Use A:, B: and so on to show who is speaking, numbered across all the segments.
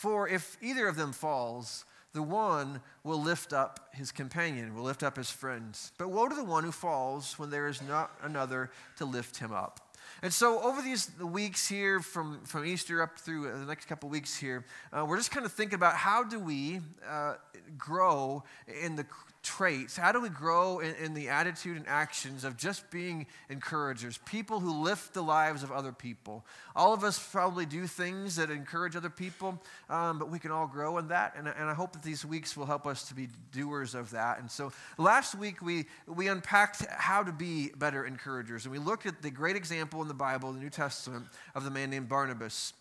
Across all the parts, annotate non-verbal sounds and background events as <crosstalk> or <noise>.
A: For if either of them falls, the one will lift up his companion, will lift up his friends. But woe to the one who falls when there is not another to lift him up. And so, over these weeks here, from, from Easter up through the next couple weeks here, uh, we're just kind of thinking about how do we uh, grow in the traits? How do we grow in, in, the attitude and actions of just being encouragers, people who lift the lives of other people? All of us probably do things that encourage other people, um, but we can all grow in that. And, and I hope that these weeks will help us to be doers of that. And so last week we, we unpacked how to be better encouragers. And we looked at the great example in the Bible, the New Testament, of the man named Barnabas.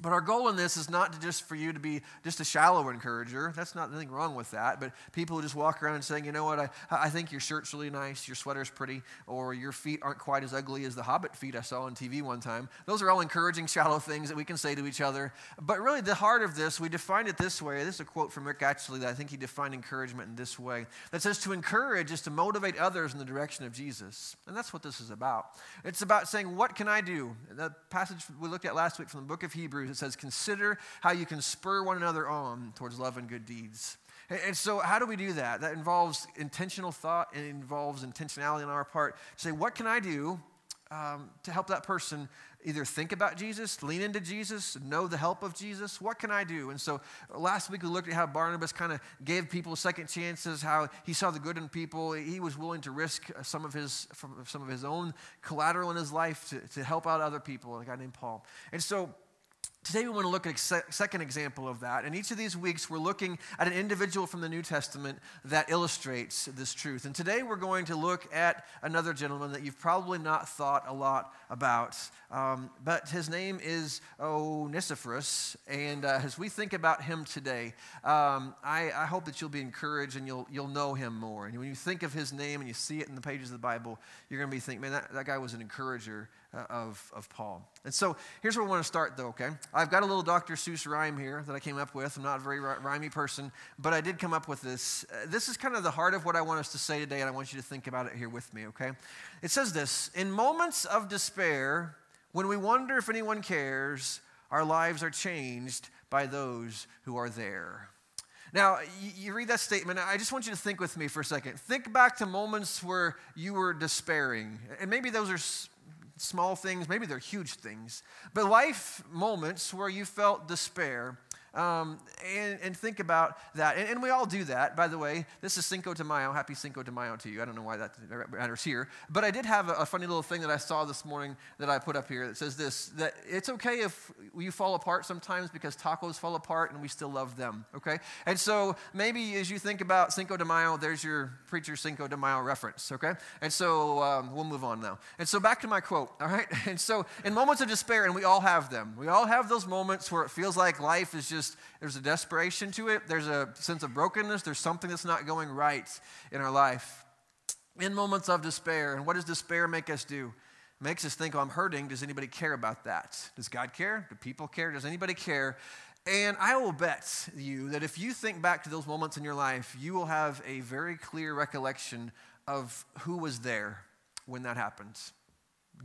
A: But our goal in this is not to just for you to be just a shallow encourager. That's not anything wrong with that. But people who just walk around and saying, you know what, I, I think your shirt's really nice, your sweater's pretty, or your feet aren't quite as ugly as the hobbit feet I saw on TV one time. Those are all encouraging, shallow things that we can say to each other. But really, the heart of this, we define it this way. This is a quote from Rick Atchley that I think he defined encouragement in this way that says to encourage is to motivate others in the direction of Jesus. And that's what this is about. It's about saying, what can I do? The passage we looked at last week from the book of Hebrews it says, Consider how you can spur one another on towards love and good deeds. And so, how do we do that? That involves intentional thought and involves intentionality on our part. Say, what can I do um, to help that person either think about Jesus, lean into Jesus, know the help of Jesus? What can I do? And so, last week we looked at how Barnabas kind of gave people second chances, how he saw the good in people. He was willing to risk some of his, some of his own collateral in his life to, to help out other people, a guy named Paul. And so, Today, we want to look at a second example of that. And each of these weeks, we're looking at an individual from the New Testament that illustrates this truth. And today, we're going to look at another gentleman that you've probably not thought a lot about. Um, but his name is Onesiphorus. And uh, as we think about him today, um, I, I, hope that you'll be encouraged and you'll, you'll know him more. And when you think of his name and you see it in the pages of the Bible, you're going to be thinking, man, that, that guy was an encourager of, of Paul. And so here's where we want to start, though, okay? I've got a little Dr. Seuss rhyme here that I came up with. I'm not a very rhymey person, but I did come up with this. Uh, this is kind of the heart of what I want us to say today, and I want you to think about it here with me, okay? It says this In moments of despair, when we wonder if anyone cares, our lives are changed by those who are there. Now, you, read that statement, I just want you to think with me for a second. Think back to moments where you were despairing. And maybe those are small things, maybe they're huge things, but life moments where you felt despair um, and, and, think about that. And, and, we all do that, by the way. This is Cinco de Mayo. Happy Cinco de Mayo to you. I don't know why that matters here. But I did have a, a, funny little thing that I saw this morning that I put up here that says this that it's okay if you fall apart sometimes because tacos fall apart and we still love them, okay? And so maybe as you think about Cinco de Mayo, there's your preacher Cinco de Mayo reference, okay? And so um, we'll move on now. And so back to my quote, <laughs> all right? And so in moments of despair, and we all have them, we all have those moments where it feels like life is just just, there's a desperation to it, there's a sense of brokenness, there's something that's not going right in our life. In moments of despair, and what does despair make us do? It makes us think, oh, I'm hurting. Does anybody care about that? Does God care? Do people care? Does anybody care? And I will bet you that if you think back to those moments in your life, you will have a very clear recollection of who was there when that happens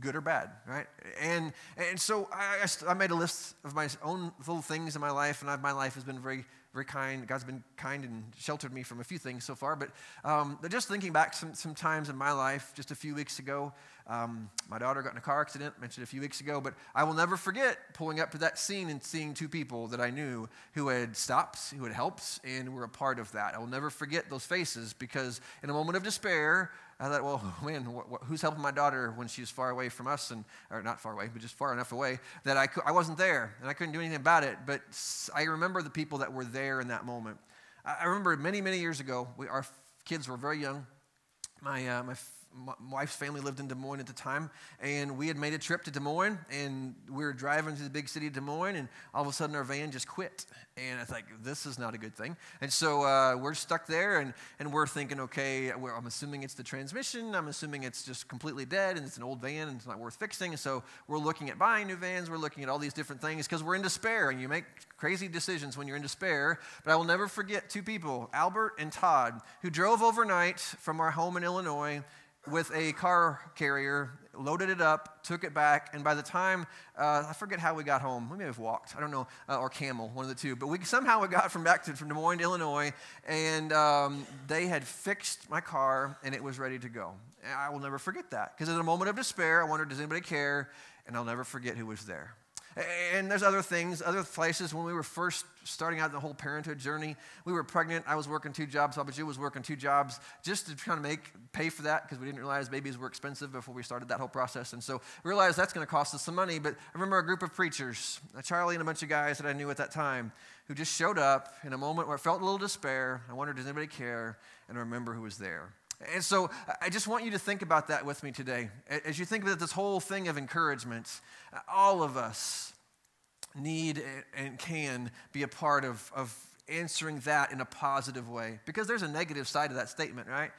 A: good or bad, right? And, and so I, I made a list of my own little things in my life, and I've, my life has been very, very kind. God's been kind and sheltered me from a few things so far. But, um, just thinking back some, some times in my life, just a few weeks ago, um, my daughter got in a car accident, mentioned a few weeks ago, but I will never forget pulling up to that scene and seeing two people that I knew who had stopped, who had helped, and were a part of that. I will never forget those faces because in a moment of despair, I thought, well, <laughs> man, wh- wh- who's helping my daughter when she's far away from us, and or not far away, but just far enough away that I, I wasn't there and I couldn't do anything about it. But I remember the people that were there in that moment. I, I remember many, many years ago, we, our kids were very young. My, uh, my my wife's family lived in Des Moines at the time, and we had made a trip to Des Moines, and we were driving to the big city of Des Moines, and all of a sudden our van just quit. And I thought, this is not a good thing. And so uh, we're stuck there, and, and we're thinking, okay, I'm assuming it's the transmission, I'm assuming it's just completely dead, and it's an old van, and it's not worth fixing. And so we're looking at buying new vans, we're looking at all these different things because we're in despair, and you make crazy decisions when you're in despair. But I will never forget two people, Albert and Todd, who drove overnight from our home in Illinois with a car carrier loaded it up, took it back, and by the time, uh, I forget how we got home. We may have walked, I don't know, uh, or camel, one of the two. But we somehow we got from back to from Des Moines, Illinois, and um, they had fixed my car, and it was ready to go. And I will never forget that, because in a moment of despair, I wondered, does anybody care? And I'll never forget who was there. And there's other things, other places. When we were first starting out the whole parenthood journey, we were pregnant. I was working two jobs. Papa was working two jobs just to kind of make pay for that because we didn't realize babies were expensive before we started that whole process. And so we realized that's going to cost us some money. But I remember a group of preachers, Charlie and a bunch of guys that I knew at that time, who just showed up in a moment where I felt a little despair. I wondered, does anybody care? And I remember who was there. And so I just want you to think about that with me today. As you think about this whole thing of encouragement, all of us need and can be a part of, of answering that in a positive way. Because there's a negative side of that statement, right?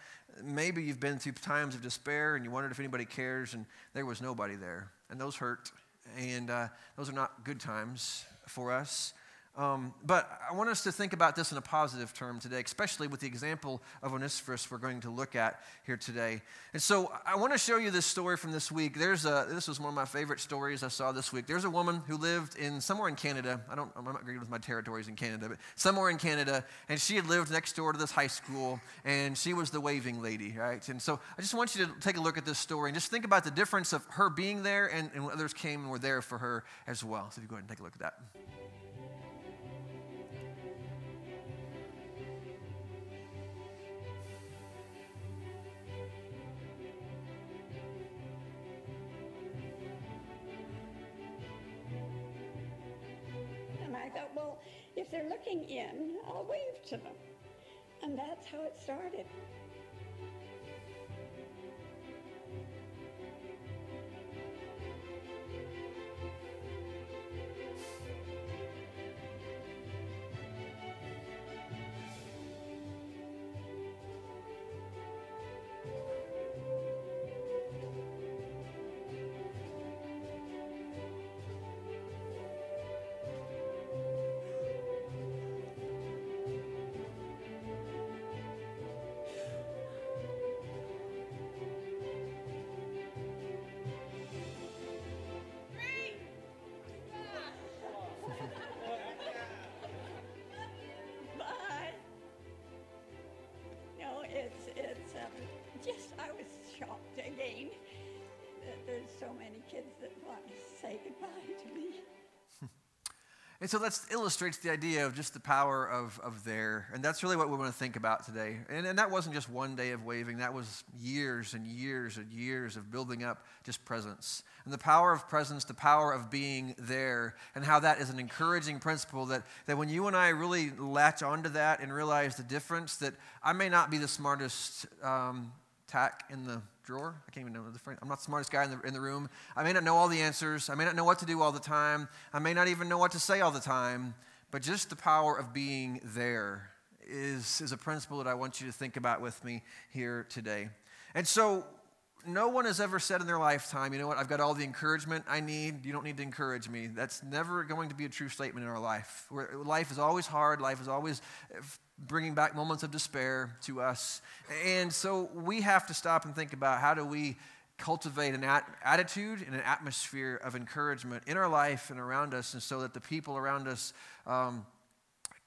A: Maybe you've been through times of despair and you wondered if anybody cares, and there was nobody there. And those hurt. And uh, those are not good times for us. Um, but I want us to think about this in a positive term today, especially with the example of Onesiphorus we're going to look at here today. And so I want to show you this story from this week. There's a, this was one of my favorite stories I saw this week. There's a woman who lived in somewhere in Canada. I don't, I'm not great with my territories in Canada, but somewhere in Canada. And she had lived next door to this high school, and she was the waving lady, right? And so I just want you to take a look at this story and just think about the difference of her being there and, and others came and were there for her as well. So if you go ahead and take a look at that.
B: If they're looking in, I'll wave to them. And that's how it started. Kids that want to say goodbye to me. <laughs>
A: And so that illustrates the idea of just the power of, of there. And that's really what we want to think about today. And, and that wasn't just one day of waving, that was years and years and years of building up just presence. And the power of presence, the power of being there, and how that is an encouraging principle that, that when you and I really latch onto that and realize the difference, that I may not be the smartest um, tack in the drawer. I can't even know the phrase. I'm not the smartest guy in the, in the room. I may not know all the answers. I may not know what to do all the time. I may not even know what to say all the time. But just the power of being there is, is a principle that I want you to think about with me here today. And so, no one has ever said in their lifetime, you know what, I've got all the encouragement I need. You don't need to encourage me. That's never going to be a true statement in our life. life is always hard. Life is always bringing back moments of despair to us. And so we have to stop and think about how do we cultivate an at- attitude and an atmosphere of encouragement in our life and around us, and so that the people around us um,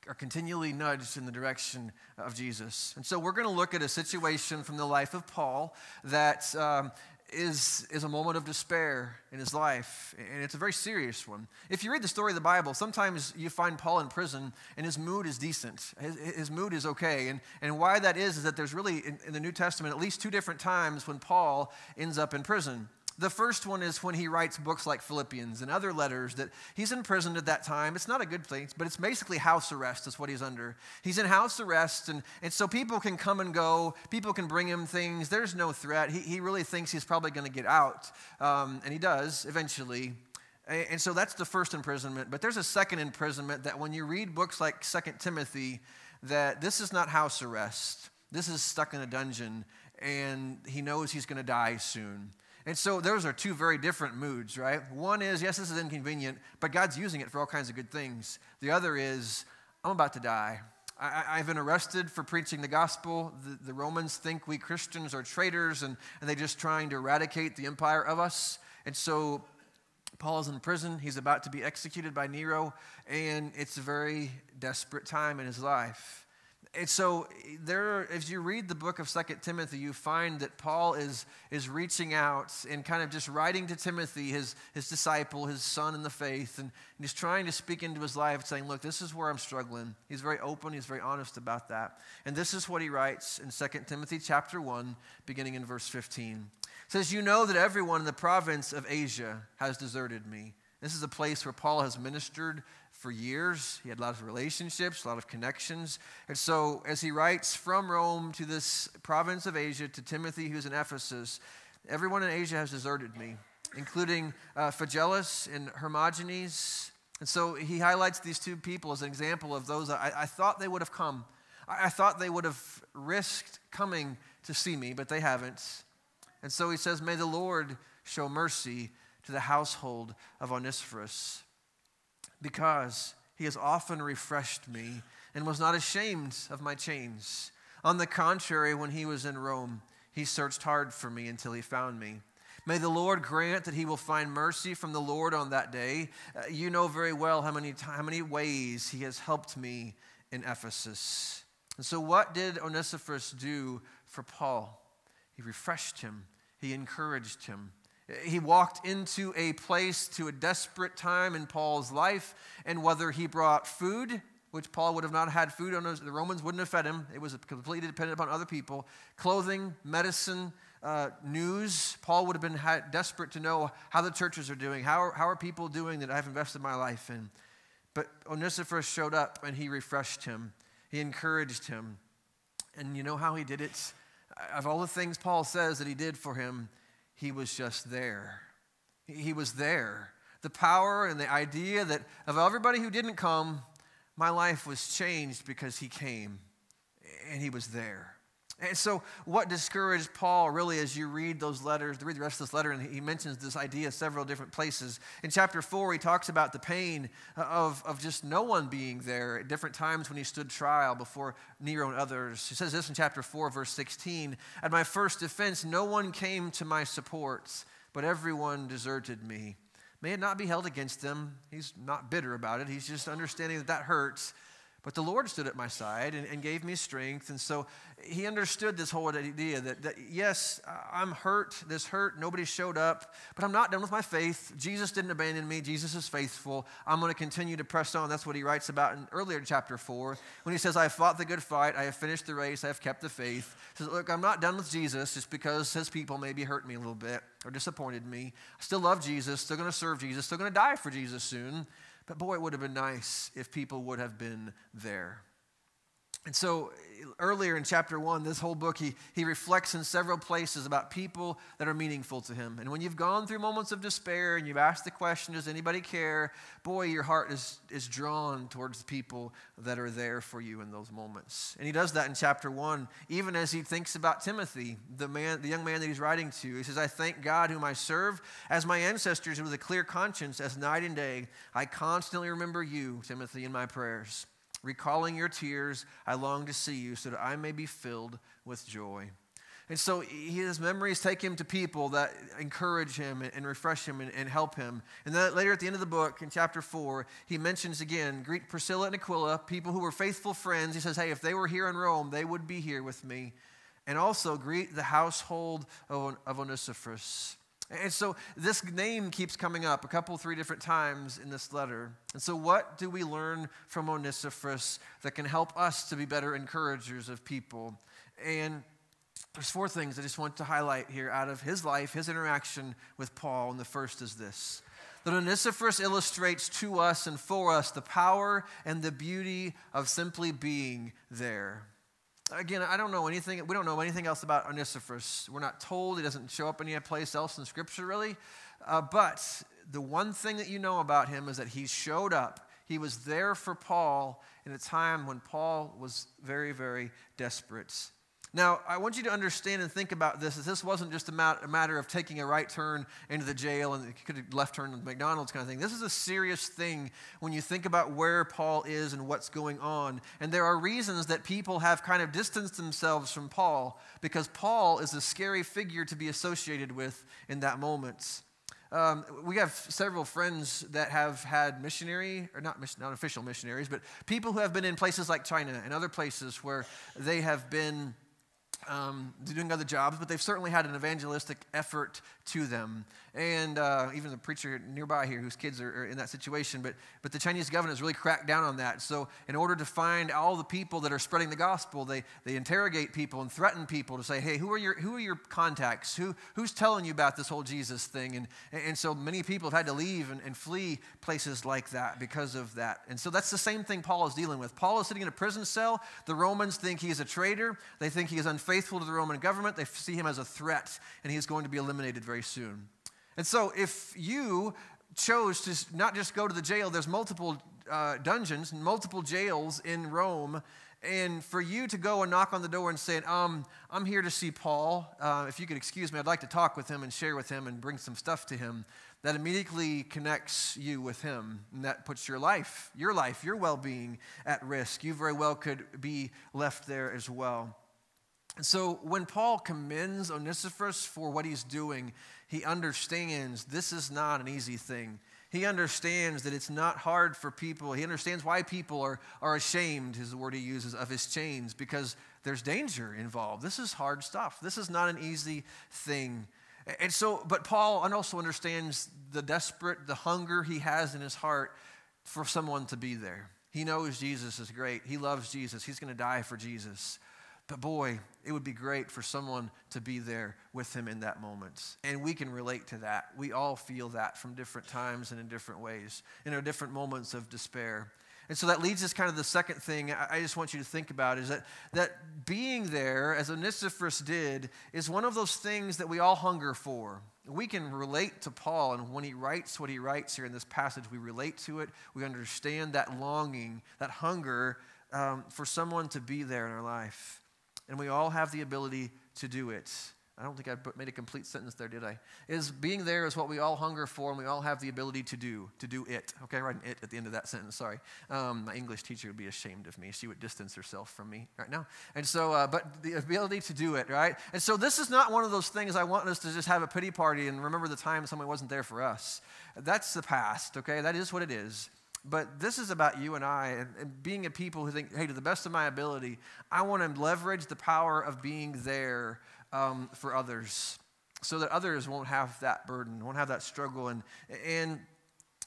A: are continually nudged in the direction of Jesus. And so we're going to look at a situation from the life of Paul that um, is, is a moment of despair in his life, and it's a very serious one. If you read the story of the Bible, sometimes you find Paul in prison, and his mood is decent. His, his mood is okay. And, and why that is, is that there's really, in, in the New Testament, at least two different times when Paul ends up in prison. The first one is when he writes books like Philippians and other letters that he's in prison at that time. It's not a good place, but it's basically house arrest, is what he's under. He's in house arrest, and, and so people can come and go. People can bring him things. There's no threat. He, he really thinks he's probably going to get out, um, and he does eventually. And so that's the first imprisonment. But there's a second imprisonment that when you read books like Second Timothy, that this is not house arrest. This is stuck in a dungeon, and he knows he's going to die soon. And so those are two very different moods, right? One is, yes, this is inconvenient, but God's using it for all kinds of good things. The other is, I'm about to die. I, have been arrested for preaching the gospel. The, the, Romans think we Christians are traitors and, and they're just trying to eradicate the empire of us. And so Paul is in prison. He's about to be executed by Nero, and it's a very desperate time in his life. And so there, as you read the book of Second Timothy, you find that Paul is, is reaching out and kind of just writing to Timothy, his, his disciple, his son in the faith, and, and he's trying to speak into his life, saying, look, this is where I'm struggling. He's very open, he's very honest about that. And this is what he writes in Second Timothy chapter 1, beginning in verse 15. It says, You know that everyone in the province of Asia has deserted me. This is a place where Paul has ministered for years. He had lots of relationships, a lot of connections. And so, as he writes from Rome to this province of Asia to Timothy, who's in Ephesus, everyone in Asia has deserted me, including uh, Phygelus and Hermogenes. And so, he highlights these two people as an example of those I, I thought they would have come. I, I thought they would have risked coming to see me, but they haven't. And so, he says, May the Lord show mercy to the household of Onesiphorus because he has often refreshed me and was not ashamed of my chains. On the contrary, when he was in Rome, he searched hard for me until he found me. May the Lord grant that he will find mercy from the Lord on that day. Uh, you know very well how many, how many ways he has helped me in Ephesus. And so, what did Onesiphorus do for Paul? He refreshed him, he encouraged him, he walked into a place to a desperate time in Paul's life, and whether he brought food, which Paul would have not had food on, the Romans wouldn't have fed him, it was completely dependent upon other people, clothing, medicine, uh, news. Paul would have been desperate to know how the churches are doing, how are, how are people doing that I've invested my life in. But Onesiphorus showed up and he refreshed him, he encouraged him. And you know how he did it? Of all the things Paul says that he did for him, he was just there. He was there. The power and the idea that of everybody who didn't come, my life was changed because he came and he was there. And so, what discouraged Paul really as you read those letters, read the rest of this letter, and he mentions this idea several different places. In chapter 4, he talks about the pain of, of just no one being there at different times when he stood trial before Nero and others. He says this in chapter 4, verse 16 At my first defense, no one came to my support, but everyone deserted me. May it not be held against them. He's not bitter about it, he's just understanding that that hurts. But the Lord stood at my side and, and, gave me strength. And so he understood this whole idea that, that, yes, I'm hurt, this hurt, nobody showed up, but I'm not done with my faith. Jesus didn't abandon me, Jesus is faithful. I'm going to continue to press on. That's what he writes about in earlier chapter 4 when he says, I have fought the good fight, I have finished the race, I have kept the faith. He says, Look, I'm not done with Jesus just because his people maybe hurt me a little bit or disappointed me. I still love Jesus, still going to serve Jesus, still going to die for Jesus soon. But boy, it would have been nice if people would have been there. And so eh, earlier in chapter one, this whole book, he, he reflects in several places about people that are meaningful to him. And when you've gone through moments of despair and you've asked the question, does anybody care? Boy, your heart is, is drawn towards the people that are there for you in those moments. And he does that in chapter one, even as he thinks about Timothy, the man, the young man that he's writing to. He says, I thank God whom I serve as my ancestors with a clear conscience, as night and day. I constantly remember you, Timothy, in my prayers. Recalling your tears, I long to see you so that I may be filled with joy. And so his memories take him to people that encourage him and refresh him and, help him. And then later at the end of the book, in chapter 4, he mentions again greet Priscilla and Aquila, people who were faithful friends. He says, Hey, if they were here in Rome, they would be here with me. And also greet the household of, of Onesiphorus. And so this name keeps coming up a couple, three different times in this letter. And so, what do we learn from Onesiphorus that can help us to be better encouragers of people? And there's four things I just want to highlight here out of his life, his interaction with Paul. And the first is this that Onesiphorus illustrates to us and for us the power and the beauty of simply being there. Again, I don't know anything, we don't know anything else about Onesiphorus. We're not told, he doesn't show up any place else in Scripture really. Uh, but the one thing that you know about him is that he showed up. He was there for Paul in a time when Paul was very, very desperate. Now, I want you to understand and think about this. That this wasn't just a, mat- a matter of taking a right turn into the jail and could have left turn to McDonald's kind of thing. This is a serious thing when you think about where Paul is and what's going on. And there are reasons that people have kind of distanced themselves from Paul because Paul is a scary figure to be associated with in that moment. Um, we have several friends that have had missionary, or not, not official missionaries, but people who have been in places like China and other places where they have been um, they're doing other jobs, but they've certainly had an evangelistic effort to them. And uh, even the preacher nearby here, whose kids are, are, in that situation, but, but the Chinese government has really cracked down on that. So, in order to find all the people that are spreading the gospel, they, they interrogate people and threaten people to say, hey, who are your, who are your contacts? Who, who's telling you about this whole Jesus thing? And, and so, many people have had to leave and, and flee places like that because of that. And so, that's the same thing Paul is dealing with. Paul is sitting in a prison cell. The Romans think he is a traitor, they think he is unfaithful to the Roman government, they see him as a threat, and he is going to be eliminated very soon. And so, if you chose to not just go to the jail, there's multiple uh, dungeons, multiple jails in Rome. And for you to go and knock on the door and say, um, I'm here to see Paul. Uh, if you could excuse me, I'd like to talk with him and share with him and bring some stuff to him. That immediately connects you with him. And that puts your life, your life, your well being at risk. You very well could be left there as well. So when Paul commends Onesiphorus for what he's doing, he understands this is not an easy thing. He understands that it's not hard for people. He understands why people are, are ashamed, is the word he uses, of his chains, because there's danger involved. This is hard stuff. This is not an easy thing. And so, but Paul also understands the desperate, the hunger he has in his heart for someone to be there. He knows Jesus is great. He loves Jesus. He's going to die for Jesus. But boy, it would be great for someone to be there with him in that moment. And we can relate to that. We all feel that from different times and in different ways, in our different moments of despair. And so that leads us kind of the second thing I just want you to think about is that, that being there, as Onesiphorus did, is one of those things that we all hunger for. We can relate to Paul, and when he writes what he writes here in this passage, we relate to it. We understand that longing, that hunger um, for someone to be there in our life and we all have the ability to do it. I don't think I made a complete sentence there, did I? Is being there is what we all hunger for, and we all have the ability to do, to do it. Okay, write an it at the end of that sentence, sorry. Um, my English teacher would be ashamed of me. She would distance herself from me right now. And so, uh, but the ability to do it, right? And so this is not one of those things I want us to just have a pity party and remember the time someone wasn't there for us. That's the past, okay? That is what it is. But this is about you and I and, and, being a people who think, hey, to the best of my ability, I want to leverage the power of being there um, for others so that others won't have that burden, won't have that struggle. And, and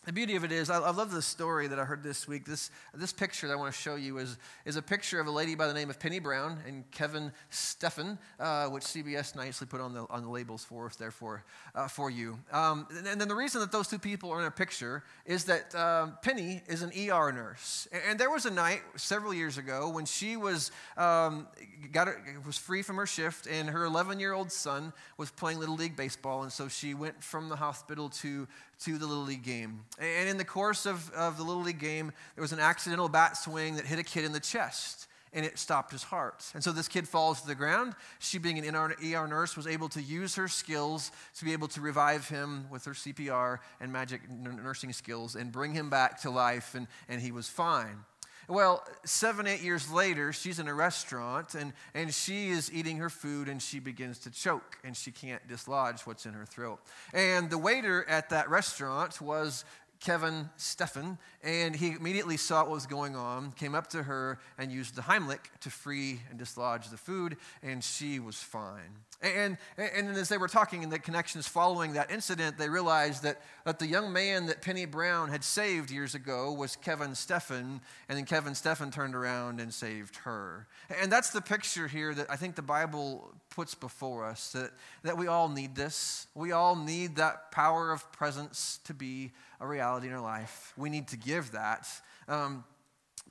A: the beauty of it is, I, I love this story that I heard this week. This, this picture that I want to show you is, is a picture of a lady by the name of Penny Brown and Kevin Stephan, uh, which CBS nicely put on the, on the labels for us there for, uh, for you. Um, and, and, then the reason that those two people are in a picture is that um, Penny is an ER nurse. And, and, there was a night several years ago when she was, um, got her, was free from her shift and her 11 year old son was playing Little League Baseball. And so she went from the hospital to to the Little League game. And in the course of, of the Little League game, there was an accidental bat swing that hit a kid in the chest and it stopped his heart. And so this kid falls to the ground. She, being an ER nurse, was able to use her skills to be able to revive him with her CPR and magic nursing skills and bring him back to life, and, and he was fine. Well, seven, eight years later, she's in a restaurant and, and she is eating her food and she begins to choke and she can't dislodge what's in her throat. And the waiter at that restaurant was Kevin Stephan, and he immediately saw what was going on, came up to her, and used the Heimlich to free and dislodge the food, and she was fine. And, and, and as they were talking in the connections following that incident, they realized that, that the young man that Penny Brown had saved years ago was Kevin Stephan, and then Kevin Stephan turned around and saved her. And that's the picture here that I think the Bible puts before us that, that we all need this. We all need that power of presence to be a reality in our life. We need to give that. Um,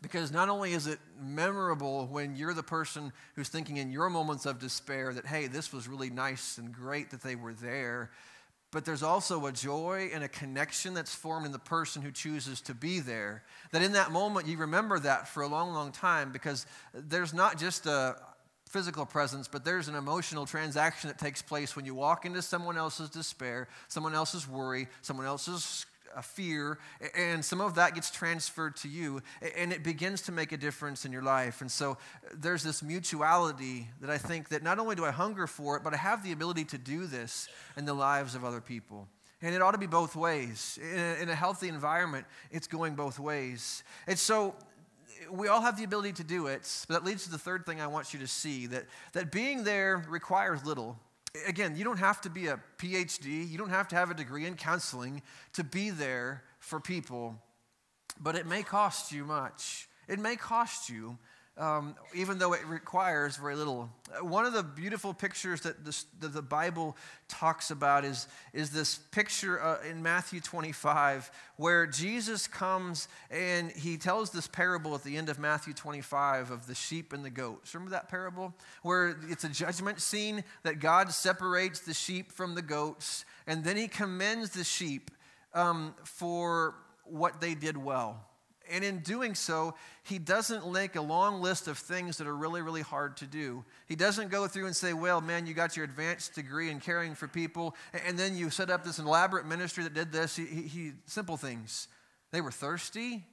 A: because not only is it memorable when you're the person who's thinking in your moments of despair that, hey, this was really nice and great that they were there, but there's also a joy and a connection that's formed in the person who chooses to be there. That in that moment, you remember that for a long, long time because there's not just a, physical presence, but there's an emotional transaction that takes place when you walk into someone else's despair, someone else's worry, someone else's uh, fear, and some of that gets transferred to you, and it begins to make a difference in your life. And so there's this mutuality that I think that not only do I hunger for it, but I have the ability to do this in the lives of other people. And it ought to be both ways. In a, in a healthy environment, it's going both ways. And so we all have the ability to do it, but that leads to the third thing I want you to see that, that being there requires little. Again, you don't have to be a PhD, you don't have to have a degree in counseling to be there for people, but it may cost you much. It may cost you um, even though it requires very little. One of the beautiful pictures that, this, that the Bible talks about is, is this picture uh, in Matthew 25 where Jesus comes and he tells this parable at the end of Matthew 25 of the sheep and the goats. Remember that parable? Where it's a judgment scene that God separates the sheep from the goats and then he commends the sheep um, for what they did well and in doing so, he doesn't make a long list of things that are really, really hard to do. He doesn't go through and say, Well, man, you got your advanced degree in caring for people, and then you set up this elaborate ministry that did this. He, he, he simple things. They were thirsty,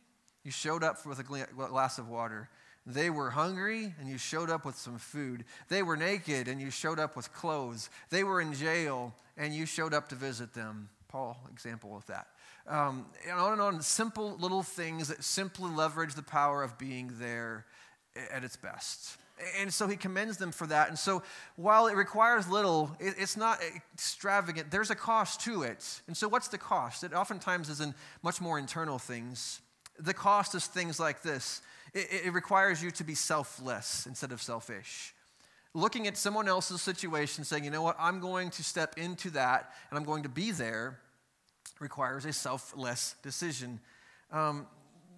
A: you showed up with a glass of water. They were hungry, and you showed up with some food. They were naked, and you showed up with clothes. They were in jail, and you showed up to visit them. Paul, example of that um, and on and on, simple little things that simply leverage the power of being there at its best. And so he commends them for that. And so while it requires little, it's not extravagant. There's a cost to it. And so what's the cost? It oftentimes is in much more internal things. The cost is things like this it, it requires you to be selfless instead of selfish looking at someone else's situation, saying, you know what, I'm going to step into that and I'm going to be there requires a selfless decision. Um,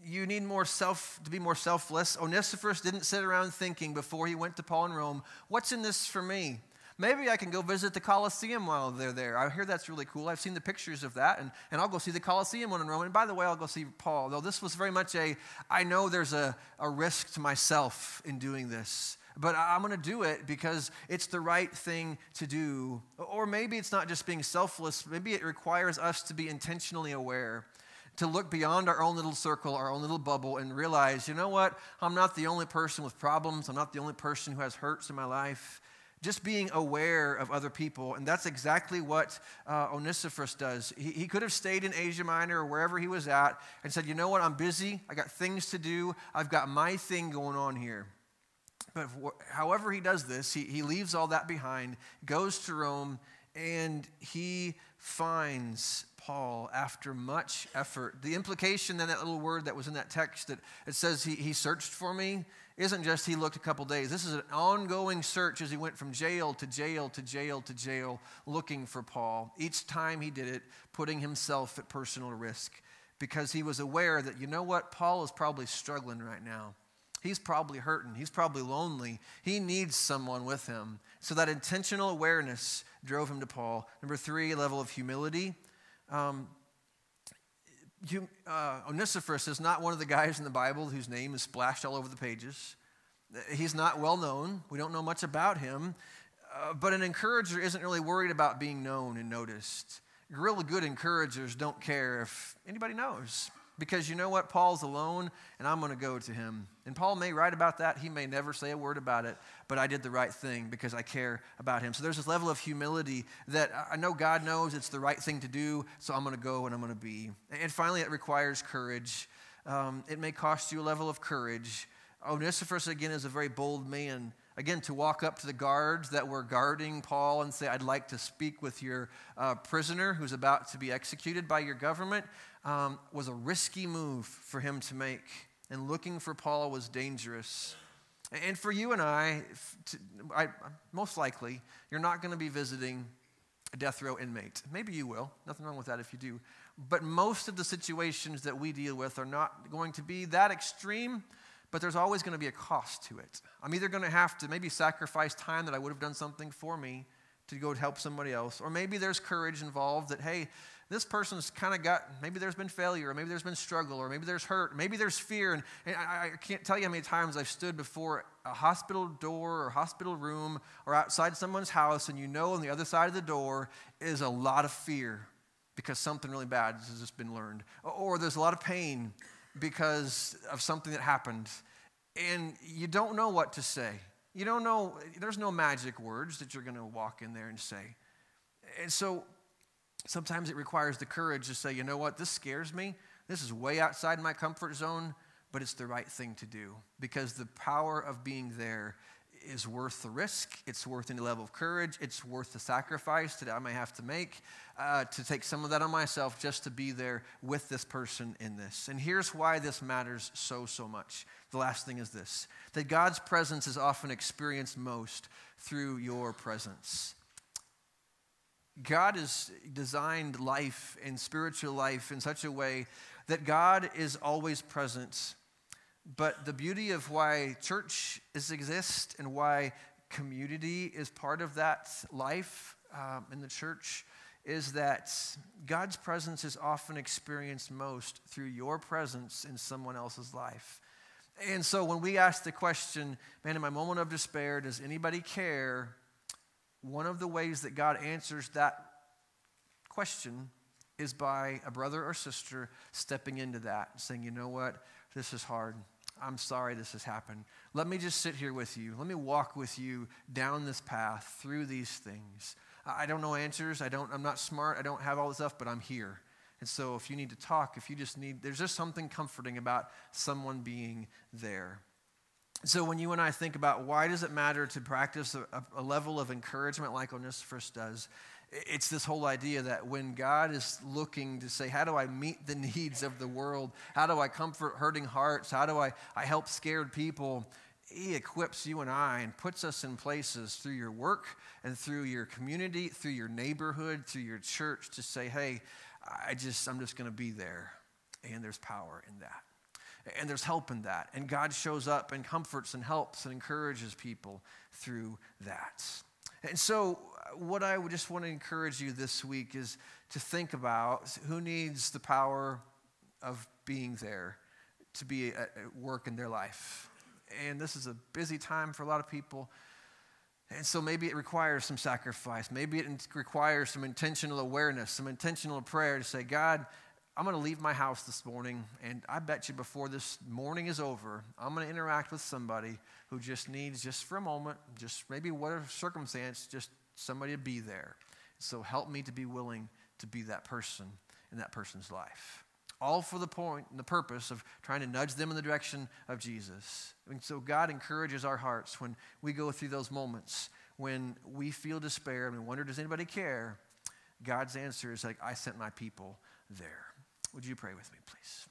A: you need more self to be more selfless. Onesiphorus didn't sit around thinking before he went to Paul in Rome, what's in this for me? Maybe I can go visit the Colosseum while they're there. I hear that's really cool. I've seen the pictures of that, and, and I'll go see the Colosseum one in Rome. And by the way, I'll go see Paul. Though this was very much a, I know there's a, a risk to myself in doing this but I'm going to do it because it's the right thing to do. Or maybe it's not just being selfless, maybe it requires us to be intentionally aware, to look beyond our own little circle, our own little bubble, and realize, you know what? I'm not the only person with problems, I'm not the only person who has hurts in my life. Just being aware of other people, and that's exactly what uh, Onesiphorus does. He, he could have stayed in Asia Minor or wherever he was at and said, You know what? I'm busy. I got things to do. I've got my thing going on here. But however he does this, he, he leaves all that behind, goes to Rome, and he finds Paul after much effort. The implication in that little word that was in that text that it says he, he searched for me isn't just he looked a couple days. This is an ongoing search as he went from jail to jail to jail to jail looking for Paul. Each time he did it, putting himself at personal risk because he was aware that, you know what, Paul is probably struggling right now. He's probably hurting. He's probably lonely. He needs someone with him. So that intentional awareness drove him to Paul. Number three, level of humility. Um, uh, Onesiphorus is not one of the guys in the Bible whose name is splashed all over the pages. He's not well known. We don't know much about him. Uh, but an encourager isn't really worried about being known and noticed. Really good encouragers don't care if anybody knows because you know what? Paul's alone and I'm going to go to him. And Paul may write about that. He may never say a word about it, but I did the right thing because I care about him. So there's this level of humility that I know God knows it's the right thing to do, so I'm going to go and I'm going to be. And finally, it requires courage. Um, it may cost you a level of courage. Onesiphorus, again, is a very bold man. Again, to walk up to the guards that were guarding Paul and say, I'd like to speak with your uh, prisoner who's about to be executed by your government um, was a risky move for him to make. And looking for Paul was dangerous. And for you and I, to, I most likely, you're not going to be visiting a death row inmate. Maybe you will. Nothing wrong with that if you do. But most of the situations that we deal with are not going to be that extreme, but there's always going to be a cost to it. I'm either going to have to maybe sacrifice time that I would have done something for me to go help somebody else, or maybe there's courage involved that, hey, this person's kind of got, maybe there's been failure, or maybe there's been struggle, or maybe there's hurt, maybe there's fear. And, and I, I can't tell you how many times I've stood before a hospital door or hospital room or outside someone's house, and you know on the other side of the door is a lot of fear because something really bad has just been learned, or there's a lot of pain because of something that happened, and you don't know what to say. You don't know, there's no magic words that you're going to walk in there and say. And so sometimes it requires the courage to say, you know what, this scares me. This is way outside my comfort zone, but it's the right thing to do because the power of being there is worth the risk. It's worth any level of courage. It's worth the sacrifice that I may have to make uh, to take some of that on myself just to be there with this person in this. And here's why this matters so, so much. The last thing is this that God's presence is often experienced most through your presence. God has designed life and spiritual life in such a way that God is always present. But the beauty of why church is exist and why community is part of that life um, in the church is that God's presence is often experienced most through your presence in someone else's life. And so when we ask the question, man, in my moment of despair, does anybody care? One of the ways that God answers that question is by a brother or sister stepping into that, and saying, you know what, this is hard. I'm sorry this has happened. Let me just sit here with you. Let me walk with you down this path through these things. I don't know answers. I don't, I'm not smart. I don't have all this stuff, but I'm here. And so if you need to talk, if you just need, there's just something comforting about someone being there. So when you and I think about why does it matter to practice a, a level of encouragement like Onesiphorus does, it's this whole idea that when God is looking to say, How do I meet the needs of the world? How do I comfort hurting hearts? How do I, I help scared people? He equips you and I and puts us in places through your work and through your community, through your neighborhood, through your church to say, Hey, I just, I'm just going to be there. And there's power in that. And there's help in that. And God shows up and comforts and helps and encourages people through that. And so, uh, what I would just want to encourage you this week is to think about who needs the power of being there to be at work in their life. And this is a busy time for a lot of people. And so maybe it requires some sacrifice. Maybe it requires some intentional awareness, some intentional prayer to say, God, I'm going to leave my house this morning, and I bet you before this morning is over, I'm going to interact with somebody who just needs, just for a moment, just maybe whatever circumstance, just somebody to be there. So help me to be willing to be that person in that person's life. All for the point and the purpose of trying to nudge them in the direction of Jesus. And so God encourages our hearts when we go through those moments when we feel despair and we wonder, does anybody care? God's answer is like, I sent my people there. Would you pray with me, please?